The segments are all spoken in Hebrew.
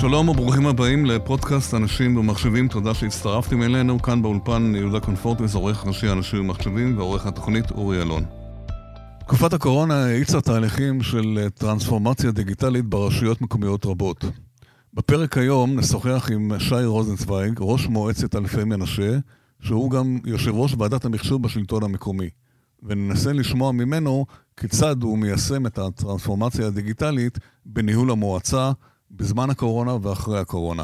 שלום וברוכים הבאים לפודקאסט אנשים ומחשבים, תודה שהצטרפתם אלינו. כאן באולפן יהודה קונפורטס, עורך ראשי אנשים ומחשבים ועורך התוכנית אורי אלון. תקופת הקורונה האיצה תהליכים של טרנספורמציה דיגיטלית ברשויות מקומיות רבות. בפרק היום נשוחח עם שי רוזנצוויג, ראש מועצת אלפי מנשה, שהוא גם יושב ראש ועדת המחשוב בשלטון המקומי. וננסה לשמוע ממנו כיצד הוא מיישם את הטרנספורמציה הדיגיטלית בניהול המועצה בזמן הקורונה ואחרי הקורונה.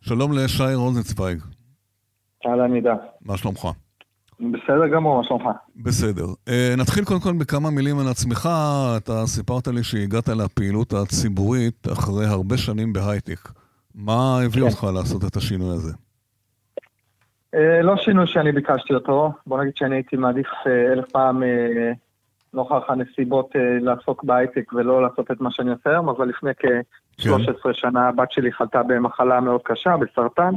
שלום לשי רוזנצוויג. אהלן עידה. מה שלומך? בסדר גמור, מה שלומך? בסדר. Uh, נתחיל קודם כל בכמה מילים על עצמך. אתה סיפרת לי שהגעת לפעילות הציבורית אחרי הרבה שנים בהייטק. מה הביא כן. אותך לעשות את השינוי הזה? Uh, לא שינוי שאני ביקשתי אותו. בוא נגיד שאני הייתי מעדיף uh, אלף פעם נוכח הנסיבות לעסוק בהייטק ולא לעשות את מה שאני עושה היום, אבל לפני כ... 13 כן. שנה הבת שלי חלתה במחלה מאוד קשה, בסרטן.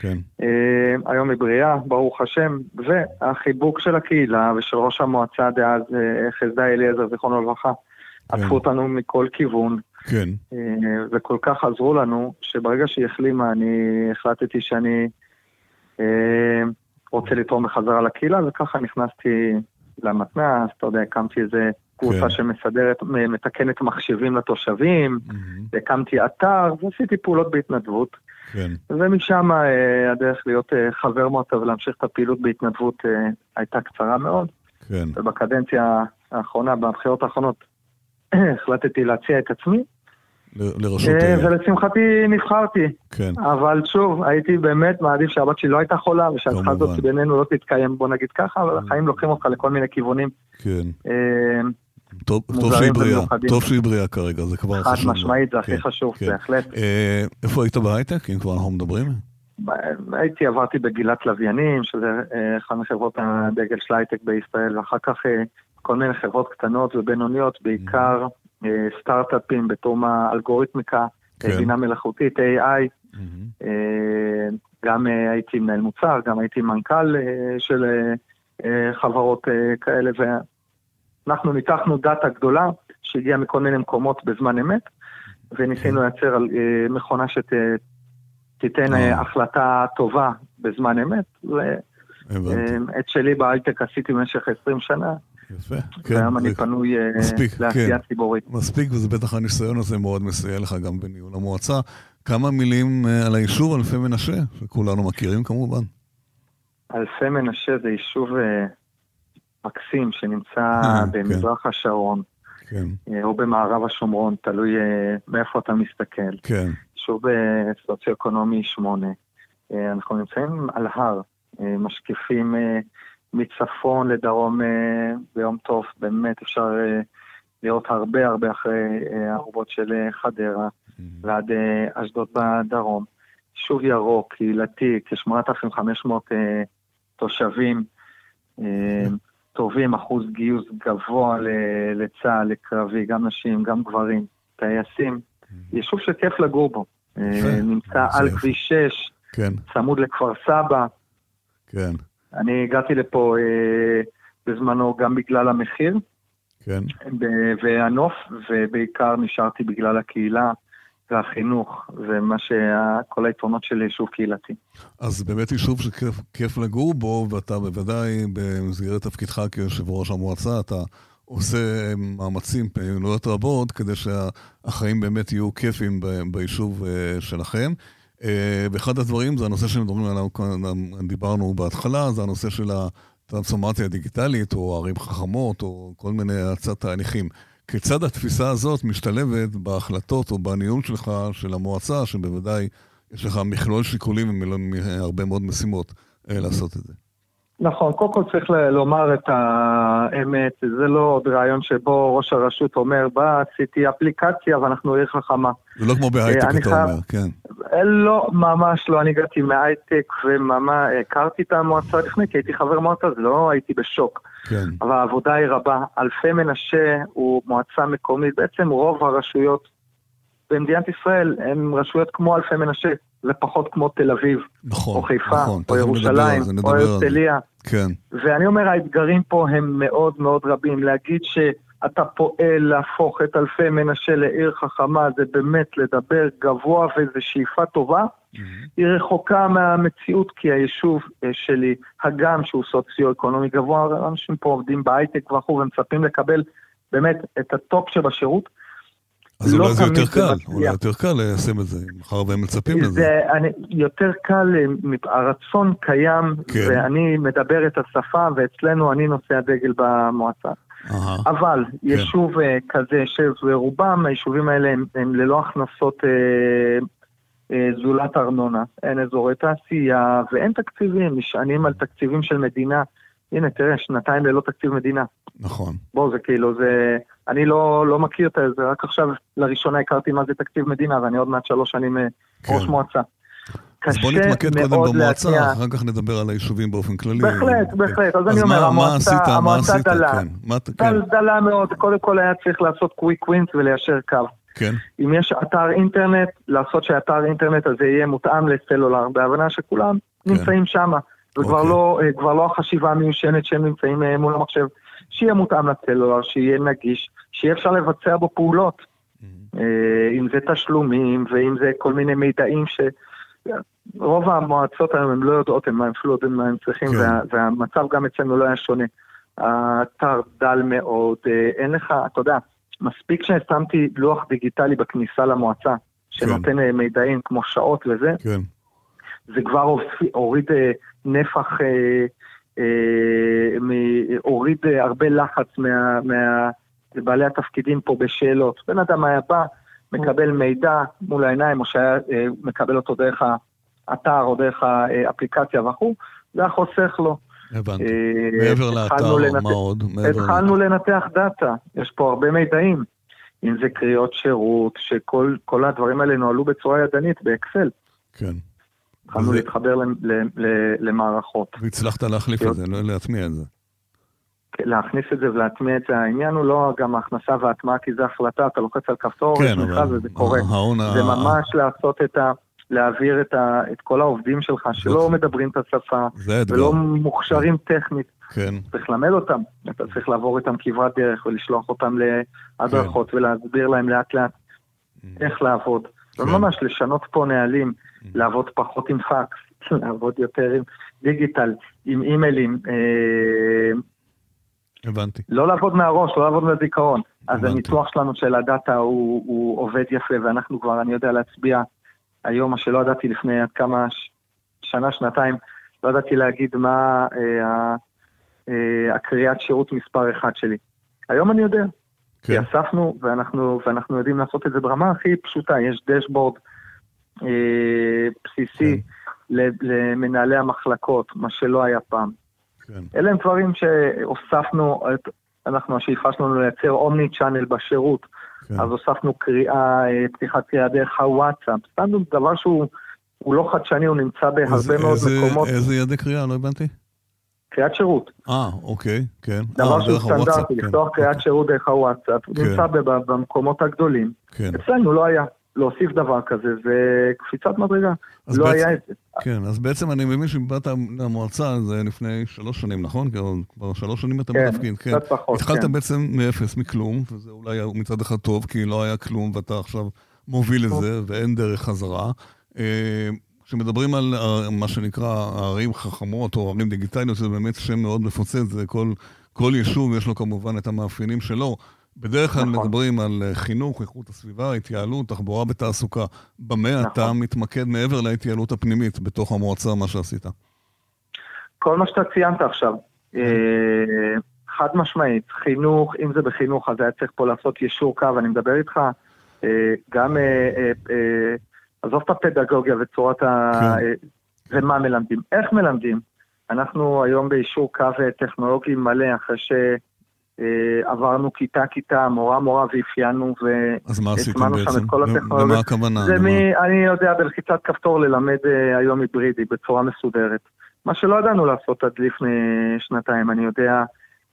כן. אה, היום היא בריאה, ברוך השם, והחיבוק של הקהילה ושל ראש המועצה דאז, אה, חסדה אליעזר, זיכרונו לברכה, כן. עטפו אותנו מכל כיוון. כן. אה, וכל כך עזרו לנו, שברגע שהיא החלימה, אני החלטתי שאני רוצה לתרום בחזרה לקהילה, וככה נכנסתי למתנ"ס, אתה יודע, הקמתי איזה קבוצה כן. שמסדרת, מתקנת מחשבים לתושבים, mm-hmm. הקמתי אתר ועשיתי פעולות בהתנדבות. כן. ומשם אה, הדרך להיות אה, חבר מועצה ולהמשיך את הפעילות בהתנדבות אה, הייתה קצרה מאוד. כן. ובקדנציה האחרונה, בבחירות האחרונות, החלטתי להציע את עצמי. לראשות... ולשמחתי נבחרתי. כן. אבל שוב, הייתי באמת מעדיף שהבת שלי לא הייתה חולה, ושהשיחה הזאת בינינו לא תתקיים, בוא נגיד ככה, אבל החיים לוקחים אותך לכל מיני כיוונים. כן. טוב, טוב שהיא בריאה, טוב שהיא בריאה כרגע, זה כבר חשוב. חד משמעית, זה הכי כן, חשוב, כן. בהחלט. אה, איפה היית בהייטק, אם כבר אנחנו מדברים? הייתי, עברתי בגילת לוויינים, שזה אה, אחת מחברות הדגל של הייטק בישראל, ואחר כך אה, כל מיני חברות קטנות ובינוניות, בעיקר mm-hmm. סטארט-אפים בתחום האלגוריתמיקה, כן. בינה מלאכותית, AI. Mm-hmm. גם הייתי מנהל מוצר, גם הייתי מנכ"ל של חברות כאלה, אנחנו ניתחנו דאטה גדולה שהגיעה מכל מיני מקומות בזמן אמת, וניסינו כן. לייצר על אה, מכונה שתיתן אה, החלטה טובה בזמן אמת. ואת שלי בהייטק עשיתי במשך 20 שנה. יפה, כן. והיום אני פנוי אה, לעשייה כן. ציבורית. מספיק, וזה בטח הניסיון הזה מאוד מסייע לך גם בניהול המועצה. כמה מילים על היישוב אלפי מנשה, שכולנו מכירים כמובן. אלפי מנשה זה יישוב מקסים שנמצא אה, במזרח כן. השרון, כן. אה, או במערב השומרון, תלוי אה, מאיפה אתה מסתכל. כן. שוב סוציו-אקונומי שמונה. אנחנו נמצאים על הר, משקיפים מצפון לדרום ביום טוב, באמת אפשר לראות הרבה הרבה אחרי הערובות של חדרה mm-hmm. ועד אשדוד בדרום. יישוב ירוק, קהילתי, כ-8,500 תושבים. טובים, אחוז גיוס גבוה לצה"ל, לקרבי, גם נשים, גם גברים, טייסים. יישוב שכיף לגור בו. אה, נמצא על כביש 6, כן. צמוד לכפר סבא. כן. אני הגעתי לפה אה, בזמנו גם בגלל המחיר. כן. והנוף, ובעיקר נשארתי בגלל הקהילה. והחינוך, ומה שכל היתרונות של יישוב קהילתי. אז באמת יישוב שכיף לגור בו, ואתה בוודאי במסגרת תפקידך כיושב ראש המועצה, אתה עושה מאמצים, פעילויות רבות, כדי שהחיים באמת יהיו כיפים ביישוב אה, שלכם. אה, ואחד הדברים זה הנושא שמדברים עליו, דיברנו בהתחלה, זה הנושא של הטרנספורמציה הדיגיטלית, או ערים חכמות, או כל מיני הצעת תהליכים. כיצד התפיסה הזאת משתלבת בהחלטות או בניהול שלך, של המועצה, שבוודאי יש לך מכלול שיקולים מהרבה מאוד משימות אה, לעשות את זה. נכון, קודם כל צריך לומר את האמת, זה לא עוד רעיון שבו ראש הרשות אומר, בא, עשיתי אפליקציה ואנחנו עיר חכמה. זה לא כמו בהייטק, אתה חייב... אומר, כן. אה, לא, ממש לא, אני הגעתי מהייטק וממש הכרתי את המועצה לפני, כי הייתי חבר מועצה, אז לא הייתי בשוק. כן. אבל העבודה היא רבה. אלפי מנשה הוא מועצה מקומית, בעצם רוב הרשויות במדינת ישראל הן רשויות כמו אלפי מנשה, ופחות כמו תל אביב, נכון, או חיפה, נכון, או ירושלים, או הרצליה. כן. ואני אומר, האתגרים פה הם מאוד מאוד רבים. להגיד אתה פועל להפוך את אלפי מנשה לעיר חכמה, זה באמת לדבר גבוה וזו שאיפה טובה. Mm-hmm. היא רחוקה מהמציאות כי היישוב אה, שלי, הגם שהוא סוציו-אקונומי גבוה, אנשים פה עובדים בהייטק וכו' ומצפים לקבל באמת את ה top שבשירות. אז לא אולי זה יותר קל, אולי יותר קל ליישם את זה, מאחר והם מצפים לזה. זה אני, יותר קל, הרצון קיים, כן. ואני מדבר את השפה, ואצלנו אני נושא הדגל במועצה. Aha. אבל כן. יישוב אה, כזה, שרובם היישובים האלה הם, הם ללא הכנסות אה, אה, זולת ארנונה, אין אזורי תעשייה ואין תקציבים, נשענים על תקציבים של מדינה. הנה, תראה, שנתיים ללא תקציב מדינה. נכון. בוא, זה כאילו, זה... אני לא, לא מכיר את זה, רק עכשיו לראשונה הכרתי מה זה תקציב מדינה, ואני עוד מעט שלוש שנים אה, כן. ראש מועצה. אז בוא נתמקד קודם במועצה, להציע... אחר כך נדבר על היישובים באופן כללי. בהחלט, כן. בהחלט. אז, אז אני אומר, מה, המועצה, מה עשית, המועצה מה דלה. כן. מה, כן. דלה מאוד, קודם כל היה צריך לעשות קוויק ווינס וליישר קו. כן. אם יש אתר אינטרנט, לעשות שאתר אינטרנט הזה יהיה מותאם לסלולר, בהבנה שכולם כן. נמצאים שם. וכבר אוקיי. לא, אה, לא החשיבה המיושנת שהם נמצאים אה, מול המחשב. שיהיה מותאם לסלולר, שיהיה נגיש, שיהיה אפשר לבצע בו פעולות. Mm-hmm. אה, אם זה תשלומים ואם זה כל מיני מידעים ש... רוב המועצות היום הן לא יודעות הם אפילו יודעים מה הם צריכים, כן. וה, והמצב גם אצלנו לא היה שונה. האתר דל מאוד, אין לך, אתה יודע, מספיק ששמתי לוח דיגיטלי בכניסה למועצה, שנותן כן. מידעים כמו שעות וזה, כן. זה כבר הוריד נפח, אה, אה, הוריד הרבה לחץ מה, מה, בעלי התפקידים פה בשאלות. בן אדם היה בא, מקבל מידע מול העיניים, או שהיה אה, מקבל אותו דרך האתר או דרך האפליקציה וכו', זה היה חוסך לו. הבנתי. מעבר לאתר, לנת... מה עוד? התחלנו לנתח דאטה, יש פה הרבה מידעים. אם זה קריאות שירות, שכל הדברים האלה נוהלו בצורה ידנית באקסל. כן. התחלנו וזה... להתחבר למערכות. והצלחת להחליף את זה, לא להטמיע את זה. כן, להכניס את זה ולהטמיע את זה, העניין הוא לא גם ההכנסה וההטמעה, כי זו החלטה, אתה לוחץ על כפתור, כן, אבל... וזה קורה. זה ממש לעשות את ה... להעביר את, ה, את כל העובדים שלך שלא מדברים את השפה, ולא מוכשרים טכנית. כן. צריך ללמד אותם, אתה צריך לעבור איתם כברת דרך ולשלוח אותם להדרכות כן. ולהסביר להם לאט לאט mm. איך לעבוד. כן. וממש לשנות פה נהלים. לעבוד פחות עם פקס, לעבוד יותר עם דיגיטל, עם אימיילים. אה, הבנתי. לא לעבוד מהראש, לא לעבוד מהזיכרון. אז הניתוח שלנו של הדאטה הוא, הוא עובד יפה, ואנחנו כבר, אני יודע להצביע היום, מה שלא ידעתי לפני עד כמה, שנה, שנתיים, לא ידעתי להגיד מה אה, אה, הקריאת שירות מספר אחד שלי. היום אני יודע. כן. כי אספנו, ואנחנו, ואנחנו יודעים לעשות את זה ברמה הכי פשוטה, יש דשבורד אה, בסיסי כן. למנהלי המחלקות, מה שלא היה פעם. כן. אלה הם דברים שהוספנו, אנחנו, השאיפה שלנו לייצר אומני צ'אנל בשירות, כן. אז הוספנו קריאה, אה, פתיחת קריאה דרך הוואטסאפ, סתם דבר שהוא לא חדשני, הוא נמצא בהרבה איזה, מאוד איזה, מקומות. איזה ידי קריאה? לא הבנתי. קריאת שירות. אה, אוקיי, כן. דבר שהוא סטנדרטי, כן. לפתוח קריאת אוקיי. שירות דרך הוואטסאפ, כן. נמצא במקומות הגדולים. כן. אצלנו לא היה. להוסיף דבר כזה, זה קפיצת מדרגה. לא בעצם, היה את זה. כן, אז בעצם אני מבין שבאת למועצה, זה לפני שלוש שנים, נכון? כבר שלוש שנים אתה כן, בתפקיד, כן. קצת פחות, התחלת כן. בעצם מאפס, מכלום, וזה אולי מצד אחד טוב, כי לא היה כלום, ואתה עכשיו מוביל את זה, ואין דרך חזרה. אה, כשמדברים על אה, מה שנקרא ערים חכמות או ערים דיגיטליות, זה באמת שם מאוד מפוצץ, זה כל, כל יישוב יש לו כמובן את המאפיינים שלו. בדרך כלל נכון. מדברים על אה, חינוך, איכות הסביבה, התייעלות, תחבורה בתעסוקה. במה נכון. אתה מתמקד מעבר להתייעלות הפנימית בתוך המועצה, מה שעשית? כל מה שאתה ציינת עכשיו. כן. אה, חד משמעית, חינוך, אם זה בחינוך, אז היה צריך פה לעשות יישור קו, אני מדבר איתך אה, גם, עזוב את הפדגוגיה וצורת ה... כן. ומה מלמדים. איך מלמדים? אנחנו היום ביישור קו טכנולוגי מלא, אחרי ש... אה, עברנו כיתה-כיתה, מורה-מורה ואפיינו והטמענו שם את כל הטכנולוגיות. למה הכוונה? זה מי, אני יודע בלחיצת כפתור ללמד אה, היום היברידי בצורה מסודרת. מה שלא ידענו לעשות עד לפני שנתיים, אני יודע,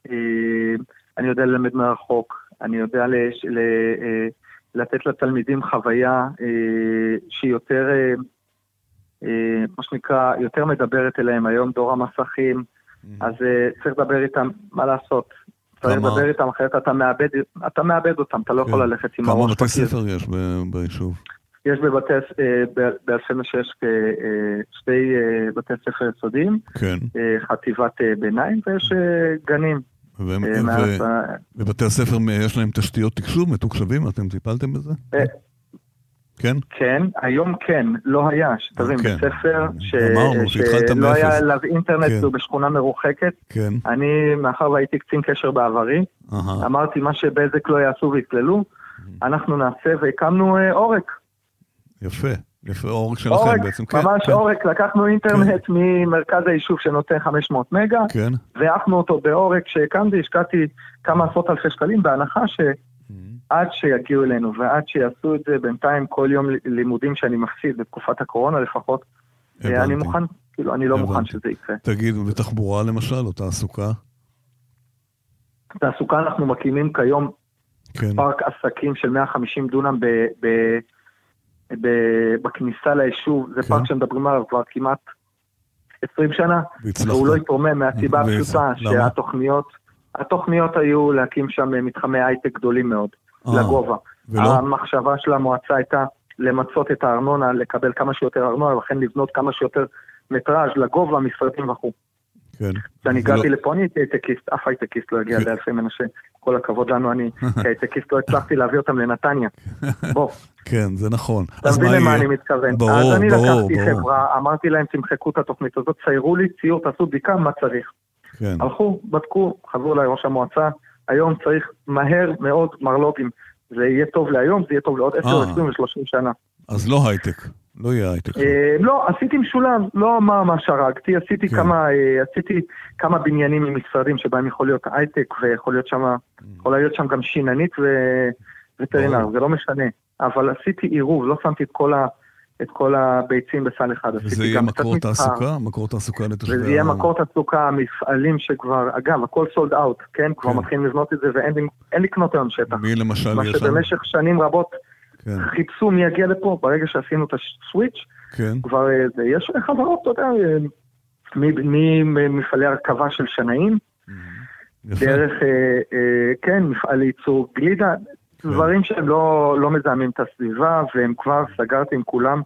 אה, אני יודע ללמד מרחוק, אני יודע לש, ל, לתת לתלמידים חוויה שהיא יותר, מה שנקרא, יותר מדברת אליהם היום, דור המסכים, mm-hmm. אז צריך לדבר איתם, מה לעשות, צריך כמה- לדבר איתם, אחרת אתה מאבד, אתה מאבד אותם, אתה לא יכול כן. ללכת עם כמה הראש בתי בקיר. ספר יש ביישוב? יש בבתי, אה, באלפי יש אה, שתי אה, בתי ספר יסודיים, כן. חטיבת ביניים, ויש גנים. והם- אה, ו- מעט, אה, בבתי הספר יש להם תשתיות תקשוב מתוקשבים? אתם טיפלתם בזה? כן? כן, היום כן, לא היה, שתבין, כן. בית ספר ש- אמרנו שהתחלת שלא היה. עליו אינטרנט, כן. הוא בשכונה מרוחקת. כן. אני, מאחר והייתי קצין קשר בעברי, אהה. אמרתי מה שבזק לא יעשו ויסללו, אנחנו נעשה והקמנו אה, עורק. יפה. יפה, עורק שלכם עורק, בעצם. כן, ממש כן, עורק, לקחנו אינטרנט ממרכז היישוב שנותן 500 מגה, כן. והעפנו אותו בעורק שהקמתי, השקעתי כמה עשרות אלפי שקלים, בהנחה שעד שיגיעו אלינו ועד שיעשו את זה בינתיים כל יום לימודים שאני מפסיד בתקופת הקורונה לפחות, אה, אני הבנתי. מוכן, כאילו, אני לא מוכן הבנתי. שזה יקרה. תגיד, ותחבורה למשל, או תעסוקה? תעסוקה אנחנו מקימים כיום כן. פארק עסקים של 150 דונם ב, ב, ב, בכניסה ליישוב, זה כן. פארק שמדברים עליו כבר כמעט 20 שנה. והוא לא התרומם מהסיבה הפשוטה? שהתוכניות, התוכניות היו להקים שם מתחמי הייטק גדולים מאוד, לגובה. ולא? המחשבה של המועצה הייתה למצות את הארנונה, לקבל כמה שיותר ארנונה, ולכן לבנות כמה שיותר מטראז' לגובה, משרדים וכו'. כן. כשאני הגעתי לפה אני הייתי הייטקיסט, אף הייטקיסט לא הגיע כן. לאלפי מנשה. כל הכבוד לנו, אני כהייטקיסט לא הצלחתי להביא אותם לנתניה. בוא, כן, זה נכון. אתה מבין מה למה? אני מתכוון. ברור, אז אני ברור, לקחתי ברור. חברה, אמרתי להם, תמחקו את התוכנית הזאת, ציירו לי ציור, תעשו בדיקה, מה צריך. כן. הלכו, בדקו, חזרו אליי ראש המועצה, היום צריך מהר מאוד מרלוגים. זה יהיה טוב להיום, זה יהיה טוב לעוד 10, אה. 20 ו-30 שנה. אז לא הייטק. לא יהיה הייטק. אה, לא, עשיתי משולב, לא מה מה שהרגתי, עשיתי כן. כמה, אה, עשיתי כמה בניינים עם משרדים שבהם יכול להיות הייטק ויכול להיות שם, יכולה להיות שם גם שיננית ווטרינר, ברור. זה לא משנה. אבל עשיתי עירוב, לא שמתי את כל, ה, את כל הביצים בסל אחד. וזה יהיה מקור תעסוקה? מקור תעסוקה לתושבי... וזה יהיה מקור תעסוקה, מפעלים שכבר, אגב, הכל סולד אאוט, כן? כבר כן. מתחילים לבנות את זה ואין לקנות היום שטח. מי למשל מה? שבמשך שנים רבות כן, חיפשו מי יגיע לפה, ברגע שעשינו את הסוויץ', כן. כבר אה, יש חברות, אתה יודע, אה, ממפעלי הרכבה של שנאים. דרך, אה, כן, מפעל לייצור גלידה. דברים שהם לא לא מזהמים את הסביבה, והם כבר סגרתי עם כולם.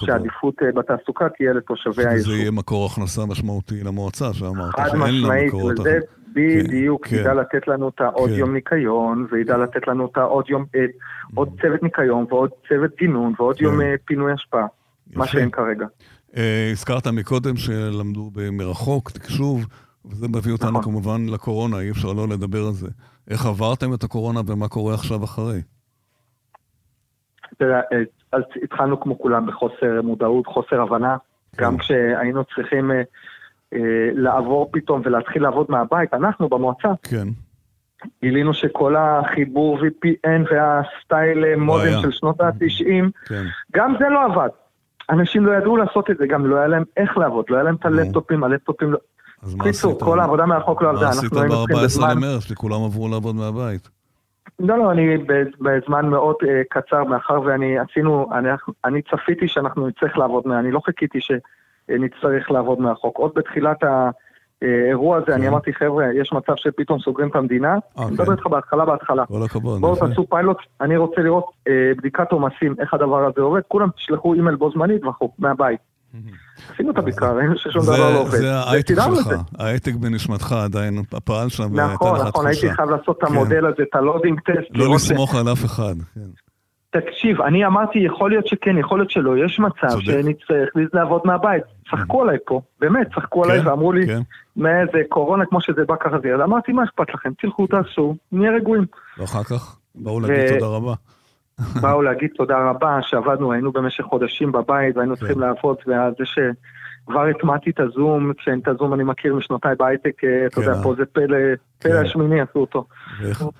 שהעדיפות אה, בתעסוקה תהיה לתושבי שזה היישוב. יהיה מקור הכנסה משמעותי למועצה, שאמרת חד שאין לה משמעית, מקורות וזה הכנסה. בדיוק, כן, ידע לתת לנו את העוד כן. יום ניקיון, וידע לתת לנו את העוד יום, אה, עוד צוות ניקיון, ועוד צוות גינון, ועוד כן. יום אה, פינוי אשפה, מה. שאין כרגע. אה, הזכרת מקודם שלמדו מרחוק, תקשוב, וזה מביא אותנו נכון. כמובן לקורונה, אי אפשר לא לדבר על זה. איך עברתם את הקורונה ומה קורה עכשיו אחרי? תראה, אה, אז התחלנו כמו כולם בחוסר מודעות, חוסר הבנה, גם כן. כשהיינו צריכים אה, אה, לעבור פתאום ולהתחיל לעבוד מהבית, אנחנו במועצה כן, גילינו שכל החיבור VPN והסטייל אה, מודם בעיה. של שנות ה-90, כן. גם זה לא עבד. אנשים לא ידעו לעשות את זה, גם לא היה להם איך לעבוד, לא היה להם את. הלפטופים, הלפטופים לא... אז מה קיצור, עשית? כל העבודה מהחוק לא עבדה, מה עשית אנחנו היינו צריכים ב-14 בזמן... למרץ, שכולם עברו לעבוד מהבית? לא, לא, אני בזמן מאוד uh, קצר, מאחר ואני עשינו, אני, אני צפיתי שאנחנו נצטרך לעבוד, מה- אני לא חיכיתי שנצטרך לעבוד מהחוק. עוד בתחילת האירוע הזה, כן. אני אמרתי, חבר'ה, יש מצב שפתאום סוגרים את המדינה, אה, אני מדבר כן. איתך בהתחלה, בהתחלה. כל הכבוד. בואו. תעשו פיילוט, אני רוצה לראות uh, בדיקת עומסים, איך הדבר הזה עובד, כולם תשלחו אימייל בו זמנית וכו', מהבית. עשינו את הבדיקה, ראינו ששום דבר לא עובד. זה את שלך. ההייטק בנשמתך עדיין פעל שם נכון, לך נכון, הייתי תחושה. חייב לעשות את כן. המודל הזה, את ה loading test. לא לסמוך על אף אחד. כן. תקשיב, אני אמרתי, יכול להיות שכן, יכול להיות שלא, יש מצב. שנצטרך לעבוד מהבית. צחקו עליי פה, באמת, צחקו עליי כן, ואמרו לי. מה זה קורונה כמו שזה בא ככה זה. אמרתי, מה אכפת לכם? תלכו, תעשו, נהיה רגועים. ואחר כך באו להגיד תודה רבה. באו להגיד תודה רבה שעבדנו, היינו במשך חודשים בבית והיינו צריכים לעבוד, וזה שכבר הטמעתי את הזום, כשאת הזום אני מכיר משנותיי בהייטק, אה, אתה כן, יודע, אה. פה זה פלא, פלא כן. השמיני עשו אותו.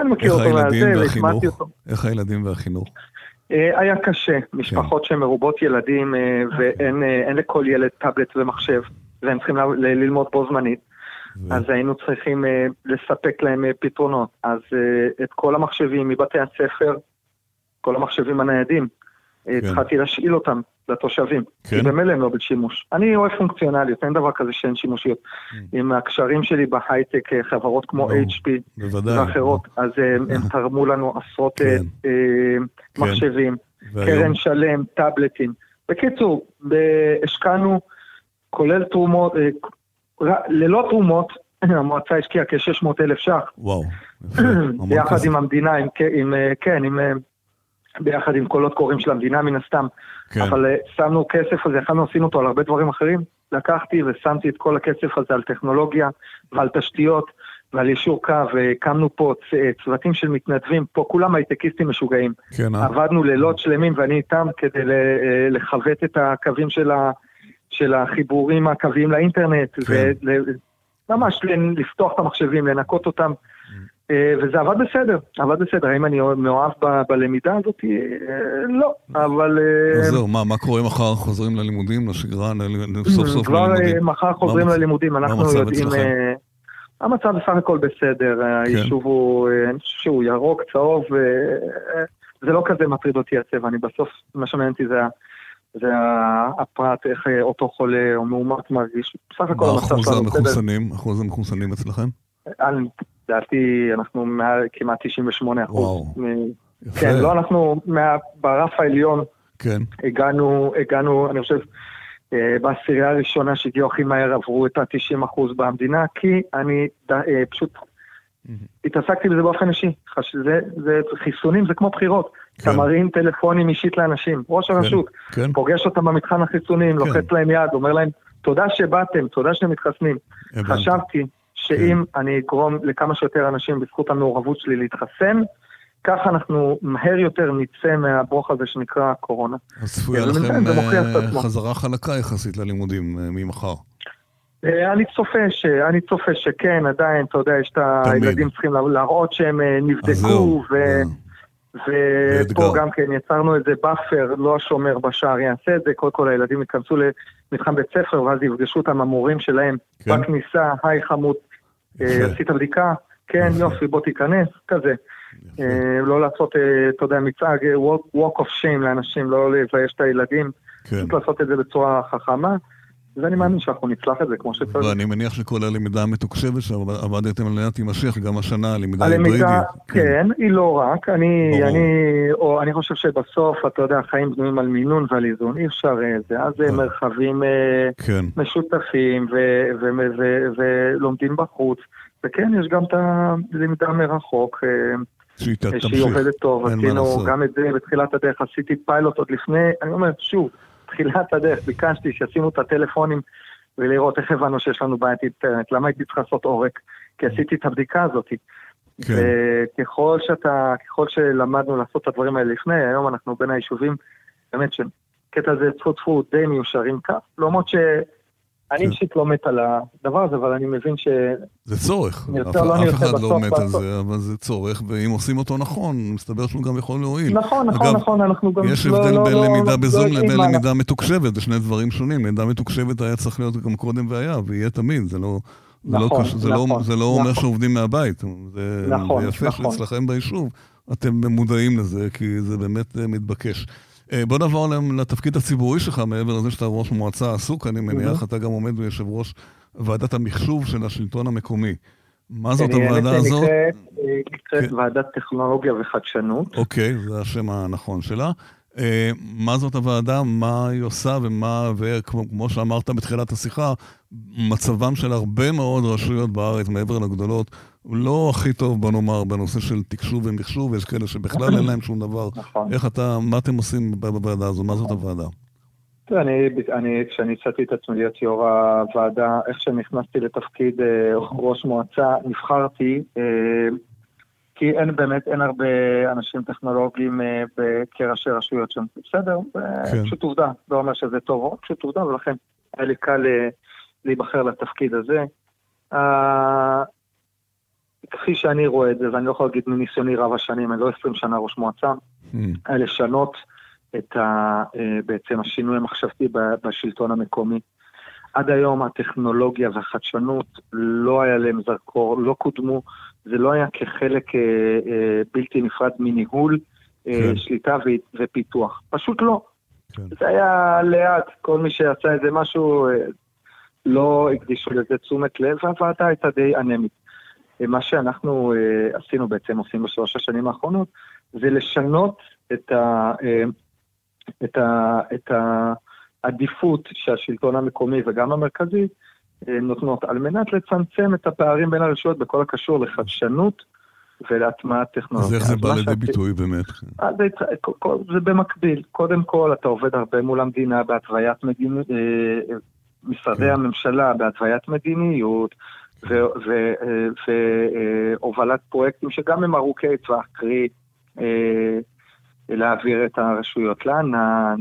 אני מכיר אותו מהזה? והטמעתי אותו. איך הילדים והחינוך? אה, היה קשה, משפחות שהן מרובות ילדים אה, ואין אה, אין לכל ילד טאבלט ומחשב, והם צריכים ללמוד בו זמנית, אז היינו צריכים אה, לספק להם אה, פתרונות. אז אה, את כל המחשבים מבתי הספר, כל המחשבים הניידים, אה, כן. התחלתי להשאיל אותם לתושבים. כן. כי במילא הם לא בשימוש. אני אוהב פונקציונליות, אין דבר כזה שאין שימושיות. עם הקשרים שלי בהייטק, אה, חברות כמו ברור. HP בוודאי. ואחרות, אז אה, הם תרמו לנו עשרות כן. אה, כן. מחשבים, והיום- קרן שלם, טאבלטים. בקיצור, השקענו, כולל תרומות, אה, ללא תרומות, המועצה השקיעה כ-600 אלף ש"ח, וואו. יפה, ביחד כסף. עם המדינה, עם, עם, כן, עם, ביחד עם קולות קוראים של המדינה מן הסתם, כן. אבל אה, שמנו כסף הזה, יכולנו עשינו אותו על הרבה דברים אחרים, לקחתי ושמתי את כל הכסף הזה על טכנולוגיה ועל תשתיות ועל יישור קו, והקמנו פה צ- צוותים של מתנדבים, פה כולם הייטקיסטים משוגעים. כן, אה? עבדנו לילות שלמים ואני איתם כדי אה, לכבט את הקווים של, ה, של החיבורים הקוויים לאינטרנט, כן. וממש לפתוח את המחשבים, לנקות אותם, אה, וזה עבד בסדר, עבד בסדר. האם אני מאוהב ב- בלמידה הזאת? אה, לא, אבל אה, אז זהו, מה, מה קורה מחר? חוזרים ללימודים, לשגרה, סוף סוף כבר ללימודים? אה, מחר חוזרים מה ללימודים, מה אנחנו יודעים... אה, המצב בסך הכל בסדר, היישוב הוא, אה, אני חושב שהוא ירוק, צהוב, אה, זה לא כזה מטריד אותי הצבע, אני בסוף, מה שמעניין אותי זה זה הפרט, איך אה, אותו חולה או מאומת מרגיש. בסך הכל מה המצב אחוז שלנו בסדר. המחוסנים? אחוז המחוסנים אצלכם? לדעתי אנחנו מעל כמעט 98 אחוז. וואו. כן, לא, אנחנו מה- ברף העליון כן, הגענו, הגענו, אני חושב, אה, בעשירייה הראשונה שהגיעו הכי מהר עברו את ה-90% במדינה, כי אני ד- אה, פשוט התעסקתי בזה באופן אישי. זה, זה, חיסונים זה כמו בחירות. כן. אתה מרים טלפונים אישית לאנשים. ראש הרשות כן, פוגש אותם במתחם החיסונים, כן. לוחץ להם יד, אומר להם, תודה שבאתם, תודה שאתם מתחסנים. חשבתי שאם אני אגרום לכמה שיותר אנשים בזכות המעורבות שלי להתחסן, ככה אנחנו מהר יותר נצא מהברוך הזה שנקרא קורונה. אז צפויה כן, לכם אה. חזרה חלקה יחסית ללימודים אה, ממחר. אה, אני צופה, ש... אני צופה שכן, עדיין, אתה יודע, יש את. הילדים צריכים לה- להראות שהם נבדקו. ו... ופה. גם כן יצרנו איזה buffer, לא השומר בשער יעשה את זה, קודם כל הילדים ייכנסו למתחם בית ספר, ואז יפגשו אותם המורים שלהם כן. בכניסה, היי חמוד. עשית בדיקה? כן. יופי, בוא תיכנס, כזה. אה, לא לעשות, אה, אתה יודע, מצעד, אה, walk- of shame לאנשים, לא לבייש את הילדים, כן. לעשות את זה בצורה חכמה, ואני מאמין שאנחנו נצלח את זה כמו שצריך. ואני מניח שכל הלמידה המתוקשבת שעבדתם עליה תימשך גם השנה, הלמידה היברידית. הלמידה, כן, היא לא רק, אני, ברור. אני, או, אני חושב שבסוף, אתה יודע, החיים בנויים על מינון ועל איזון, אי אפשר אה, זה, אז אה. מרחבים אה, כן, משותפים ולומדים בחוץ, וכן, יש גם את הלמידה מרחוק, שהיא. עובדת טוב, עשינו. גם את זה בתחילת הדרך, עשיתי פיילוט עוד לפני, אני אומר, שוב, תחילת הדרך, ביקשתי שישימו את הטלפונים ולראות איך הבנו שיש לנו בעיית אינטרנט, למה הייתי צריך לעשות עורק? כי עשיתי את הבדיקה הזאת. כן, וככל שאתה, ככל שלמדנו לעשות את הדברים האלה לפני, היום אנחנו בין היישובים, באמת שקטע הזה טפו טפו די מיושרים כך, למרות שאני כן. אישית לא מת על הדבר הזה, אבל אני מבין ש... זה צורך. נרצה או לא אף אחד לא מת על. זה, אבל זה צורך, ואם עושים אותו נכון, מסתבר שהוא גם יכול להועיל. נכון, נכון, נכון, אנחנו גם... יש לא- הבדל לא- בין לא- למידה לא בזום לבין למידה מתוקשבת, זה שני דברים שונים. למידה מתוקשבת היה צריך להיות גם קודם והיה, ויהיה תמיד, זה לא... זה לא, נכון, קש... זה, לא, נכון, זה לא אומר נכון. שעובדים מהבית, זה, נכון, יפה נכון. שאצלכם ביישוב אתם מודעים לזה, כי זה באמת אה, מתבקש. אה, בוא נעבור לתפקיד הציבורי שלך, מעבר לזה שאתה ראש מועצה עסוק, אני מניח, אתה גם עומד ביושב ראש ועדת המחשוב של השלטון המקומי. מה זאת אני- הוועדה האמת הזאת? אה, נקראת כן. ועדת טכנולוגיה וחדשנות. אוקיי, זה השם הנכון שלה. אה, מה זאת הוועדה, מה היא עושה ומה, וכמו כמו שאמרת בתחילת השיחה, מצבם של הרבה מאוד רשויות בארץ, מעבר לגדולות, הוא לא הכי טוב, בוא נאמר, בנושא של תקשוב ומחשוב, יש כאלה שבכלל אין להם שום דבר. נכון. איך אתה, מה אתם עושים בוועדה הזו? מה זאת הוועדה? אני, אני, כשאני הצעתי את עצמי להיות יו"ר הוועדה, איך שנכנסתי לתפקיד אה, ראש מועצה, נבחרתי, אה, כי אין באמת, אין הרבה אנשים טכנולוגיים אה, כראשי רשויות שם. בסדר, אה, כן. פשוט עובדה, לא אומר שזה טוב או פשוט עובדה, ולכן היה לי קל אה, להיבחר לתפקיד הזה. כפי שאני רואה את זה, ואני לא יכול להגיד מניסיוני רב השנים, אני לא 20 שנה ראש מועצה, היה לשנות את ה, אה, בעצם השינוי המחשבתי בשלטון המקומי. עד היום הטכנולוגיה והחדשנות לא היה להם זרקור, לא קודמו, זה לא היה כחלק אה, אה, בלתי נפרד מניהול, אה, כן. שליטה ו- ופיתוח. פשוט לא. כן. זה היה לאט, כל מי שעשה איזה משהו, לא הקדישו לזה תשומת לב, והוועדה הייתה די אנמית. מה שאנחנו עשינו בעצם, עושים בשלוש השנים האחרונות, זה לשנות את, ה, את, ה, את העדיפות שהשלטון המקומי וגם המרכזי נותנות, על מנת לצמצם את הפערים בין הרשויות בכל הקשור לחדשנות ולהטמעת טכנולוגיה. אז איך זה בא לידי ביטוי באמת? זה, זה במקביל. קודם כל, אתה עובד הרבה מול המדינה בהתוויית מדיניות, אה, משרדי כן. הממשלה בהתוויית מדיניות, והובלת פרויקטים שגם הם ארוכי טווח, קרי אה, להעביר את הרשויות לענן,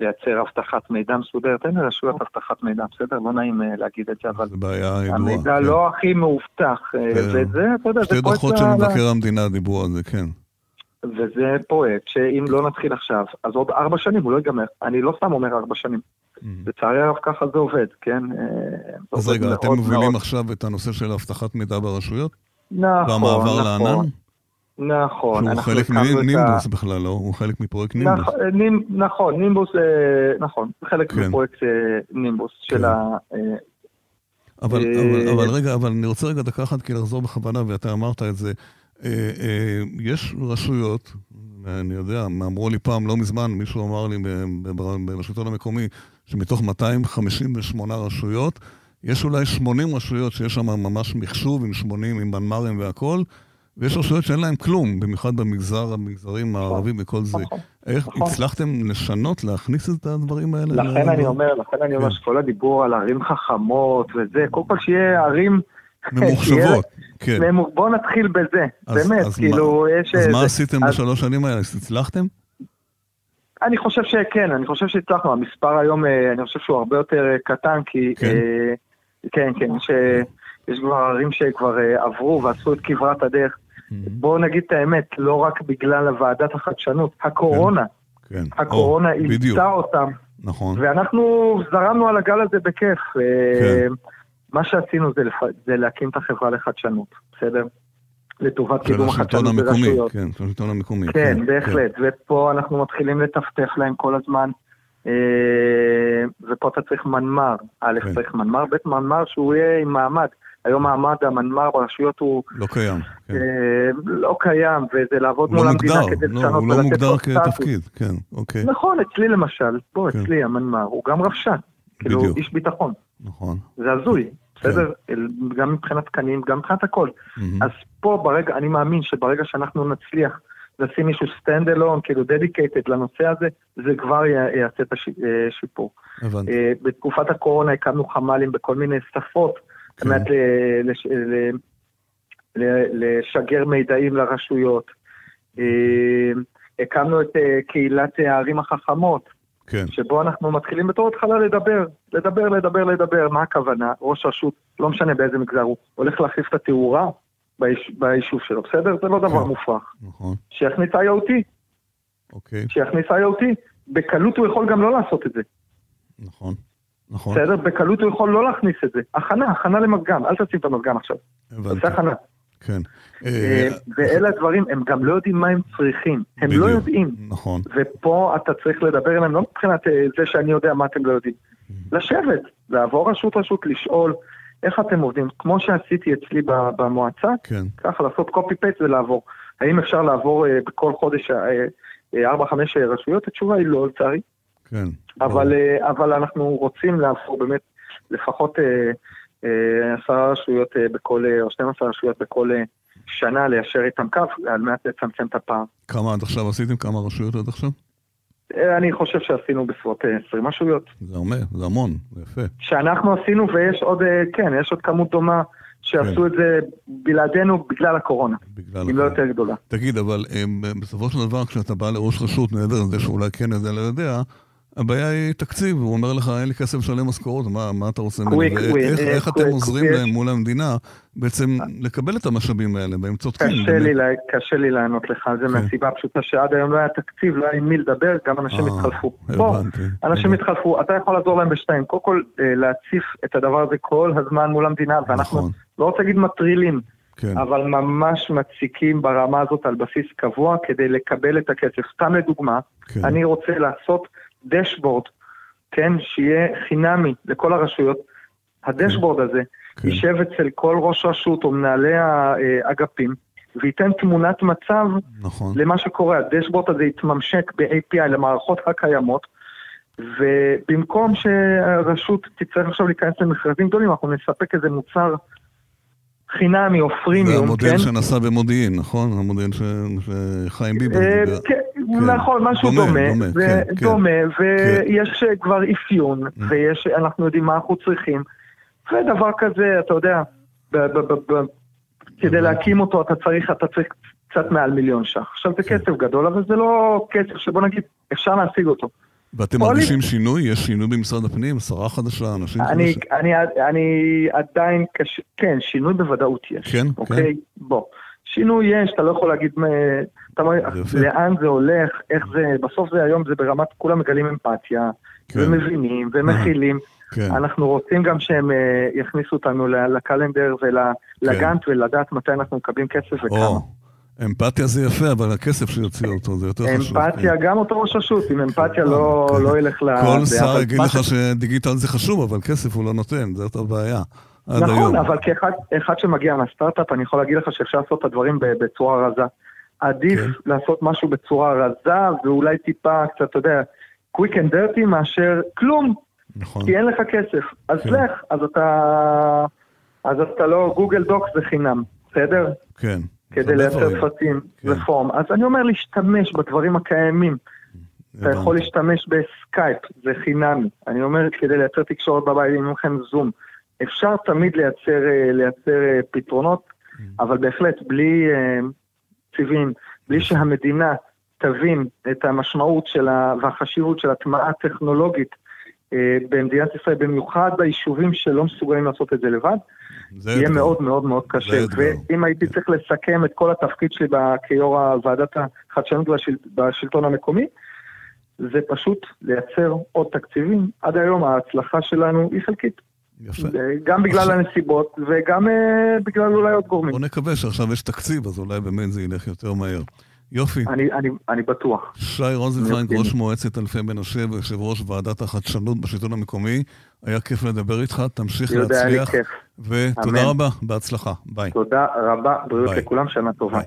לייצר אבטחת מידע מסודרת. אין לרשויות אבטחת מידע, בסדר? לא נעים אה, להגיד את זה, אבל... זה בעיה ידועה. המידע כן. לא הכי מאובטח, אה, כן. וזה, אתה יודע, זה שתי דוחות של מבקר המדינה דיברו על זה, כן. וזה פרויקט שאם לא נתחיל עכשיו, אז עוד ארבע שנים הוא לא ייגמר. אני לא סתם אומר ארבע שנים. לצערי הרב ככה זה עובד, כן? אז רגע, אתם מובילים עכשיו את הנושא של אבטחת מידע ברשויות? נכון, והמעבר לענן? נכון. שהוא חלק מנימבוס ה... בכלל, לא? הוא חלק מפרויקט נימבוס. נכ... נימ... נכון, נימבוס, אה, נכון, חלק כן. מפרויקט אה, נימבוס כן. של ה... אה, אבל, אבל, אבל רגע, אבל אני רוצה רגע דקה אחת כי לחזור בכוונה, ואתה אמרת את זה. יש רשויות, אני יודע, אמרו לי פעם, לא מזמן, מישהו אמר לי בשלטון המקומי, שמתוך 258 רשויות, יש אולי 80 רשויות שיש שם ממש מחשוב עם 80, עם מנמ"רים והכול, ויש רשויות שאין להם כלום, במיוחד במגזר, המגזרים הערבים וכל זה. נכון, איך נכון. הצלחתם לשנות, להכניס את הדברים האלה? לכן אני אומר, לכן אני אומר כן. שכל הדיבור על ערים חכמות וזה, קודם כל שיהיה ערים... ממוחשבות, כן. בואו נתחיל בזה, באמת, כאילו, יש... אז מה עשיתם בשלוש שנים האלה? הצלחתם? אני חושב שכן, אני חושב שהצלחנו. המספר היום, אה, אני חושב שהוא הרבה יותר אה, קטן, כי... כן, אה, כן, כן, יש כבר ערים שכבר עברו ועשו את כברת הדרך. Mm-hmm. בואו נגיד את האמת, לא רק בגלל ועדת החדשנות, הקורונה. כן. כן. הקורונה איבדה אותם. נכון. ואנחנו זרמנו על הגל הזה בכיף. אה, כן. מה שעשינו זה, לפ... זה להקים את החברה לחדשנות, בסדר? לטובת קידום החדשנות ברשויות. כן, של השלטון המקומי. כן, כן בהחלט. כן. ופה אנחנו מתחילים לטפטף להם כל הזמן. אה, ופה אתה צריך מנמ"ר. א', כן. צריך מנמ"ר, ב', מנמ"ר שהוא יהיה עם מעמד. היום מעמד המנמ"ר ברשויות הוא... לא קיים. כן. אה, לא קיים, וזה לעבוד מול המדינה כדי לא, לשנות ולתת לו סטטוס. הוא לא מוגדר כתפקיד, כן, אוקיי. נכון, אצלי למשל, בוא, כן. אצלי המנמ"ר, הוא גם רבש"ן. כאילו, איש ביטחון. נכון. זה הזוי, כן. בסדר? גם מבחינת תקנים, גם מבחינת הכל. אז פה ברגע, אני מאמין שברגע שאנחנו נצליח לשים מישהו stand alone, כאילו dedicated לנושא הזה, זה כבר יעשה את השיפור. אה, הבנתי. בתקופת הקורונה הקמנו חמ"לים בכל מיני שפות. על מנת לשגר מידעים לרשויות. אה, הקמנו את אה, קהילת הערים החכמות, כן. שבו אנחנו מתחילים בתור התחלה לדבר, לדבר, לדבר, לדבר, מה הכוונה? ראש רשות, לא משנה באיזה מגזר הוא, הולך להחליף את התאורה ביש, ביישוב שלו, בסדר? זה לא דבר כן. מופרך. נכון. שיכניס IoT. אוקיי. שיכניס IoT. בקלות הוא יכול גם לא לעשות את זה. נכון. נכון. בסדר? בקלות הוא יכול לא להכניס את זה. הכנה, הכנה למזגן, אל תשים את המזגן עכשיו. הבנתי. תעשה הכנה. כן. אה, אה, ואלה הדברים, הם גם לא יודעים מה הם צריכים. הם לא יודעים. נכון. ופה אתה צריך לדבר אליהם, לא מבחינת אה, זה שאני יודע מה אתם לא יודעים. לשבת, לעבור רשות-רשות, לשאול איך אתם עובדים. כמו שעשיתי אצלי במועצה, כן. ככה לעשות copy-paste ולעבור. האם אפשר לעבור בכל חודש 4-5 רשויות? התשובה היא לא, לצערי. כן. אבל, אבל אנחנו רוצים לעבור באמת לפחות עשרה רשויות בכל, או 12 רשויות בכל שנה, ליישר איתם קו, על מנת לצמצם את הפער. כמה עד עכשיו עשיתם? כמה רשויות עד עכשיו? אני חושב שעשינו בסביבות 20 רשויות. זה אומר, זה המון, זה יפה. שאנחנו עשינו, ויש עוד, כן, יש עוד כמות דומה שעשו כן. את זה בלעדינו בגלל הקורונה. בגלל אם לא יותר גדולה. תגיד, אבל בסופו של דבר, כשאתה בא לראש רשות, מעבר לזה שאולי כן יודע, לא יודע, הבעיה היא תקציב, הוא אומר לך, אין לי כסף לשלם משכורות, מה, מה אתה רוצה ממני? איך, איך אתם עוזרים להם מול המדינה בעצם לקבל את המשאבים האלה, והם צודקים. קשה, לי, קשה לי לענות לך על זה כן. מהסיבה הפשוטה שעד היום לא היה תקציב, לא היה עם מי לדבר, גם אנשים אה, התחלפו. אנשים התחלפו, אתה יכול לעזור להם בשתיים. קודם כל, אה, להציף את הדבר הזה כל הזמן מול המדינה, ואנחנו, נכון. לא רוצה להגיד מטרילים. כן. אבל ממש מציקים ברמה הזאת על בסיס קבוע כדי לקבל את הכסף. סתם לדוגמה, כן. אני רוצה לעשות דשבורד, כן, שיהיה חינמי לכל הרשויות. הדשבורד הזה כן. יישב אצל כל ראש רשות או מנהלי האגפים, וייתן תמונת מצב נכון. למה שקורה. הדשבורד הזה יתממשק ב-API למערכות הקיימות, ובמקום שהרשות תצטרך עכשיו להיכנס למכרזים גדולים, אנחנו נספק איזה מוצר חינמי או פרימיום, זה המודל כן? שנסע במודיעין, נכון? המודל ש... שחיים ביבס אה, דיבר. כן, נכון, משהו דומה, דומה, דומה, ו- כן, כן. דומה, ויש אה, כבר אפיון, Mm. ויש, אנחנו יודעים מה אנחנו צריכים, ודבר כזה, אתה יודע, ב- ב- ב- ב- כדי Mm. להקים אותו אתה צריך, אתה צריך קצת מעל מיליון ש"ח. עכשיו זה כן. כסף גדול, אבל זה לא כסף שבוא נגיד, אפשר להשיג אותו. ואתם. מרגישים שינוי? יש שינוי במשרד הפנים? שרה חדשה? אנשים אני, חדשים? אני, אני עדיין, קש... כן, שינוי בוודאות יש. כן, אוקיי? בוא. שינוי יש, אתה לא יכול להגיד מה- אתה אומר. לאן זה הולך, איך זה, בסוף זה היום, זה ברמת, כולם מגלים אמפתיה, כן. ומבינים, ומכילים. כן. אנחנו רוצים גם שהם אה, יכניסו אותנו ל- לקלנדר ולגאנט ולדעת מתי אנחנו מקבלים כסף וכמה. כן. או, אמפתיה זה יפה, אבל הכסף שיוציא אותו זה יותר חשוב. אמפתיה, כן. גם אותו ראש רשות, עם אמפתיה לא כן. לא ילך ל... כל שר יגיד לך שדיגיטל זה חשוב, אבל כסף הוא לא נותן, זאת הבעיה. נכון, היום. אבל כאחד אחד שמגיע מהסטארט-אפ, אני יכול להגיד לך שאפשר לעשות את הדברים ב- בצורה רזה. עדיף כן. לעשות משהו בצורה רזה, ואולי טיפה, קצת, אתה יודע, quick and dirty, מאשר כלום, נכון. כי אין לך כסף. אז כן. לך, אז אתה... אז אתה לא, גוגל דוקס זה חינם, בסדר? כן. כדי לייצר. טפסים כן. ו form. אז אני אומר להשתמש בדברים הקיימים. אתה. יכול להשתמש בסקייפ, זה חינמי. אני אומר, כדי לייצר תקשורת בבית, אם לכם זום. אפשר תמיד לייצר, אה, לייצר אה, פתרונות, Mm. אבל בהחלט, בלי סיבים, בלי שהמדינה תבין את המשמעות שלה והחשיבות של הטמעה טכנולוגית אה, במדינת ישראל, במיוחד ביישובים שלא מסוגלים לעשות את זה לבד, זה יהיה אתגר. מאוד מאוד מאוד קשה. ואם הייתי כן. צריך לסכם את כל התפקיד שלי כיו"ר ועדת החדשנות והשל... בשלטון המקומי, זה פשוט לייצר עוד תקציבים. עד היום ההצלחה שלנו היא חלקית. יפה. גם בגלל עכשיו- הנסיבות וגם אה, בגלל אולי עוד גורמים. בוא נקווה שעכשיו יש תקציב, אז אולי באמת זה ילך יותר מהר. יופי. אני, אני, אני בטוח. שי רוזנצוויג, אני ראש. מועצת אלפי מנשה ויושב ראש ועדת החדשנות בשלטון המקומי, היה כיף לדבר איתך, תמשיך להצליח. ותודה אמן. רבה, בהצלחה, ביי. תודה רבה, בריאות ביי. לכולם, שנה טובה. ביי.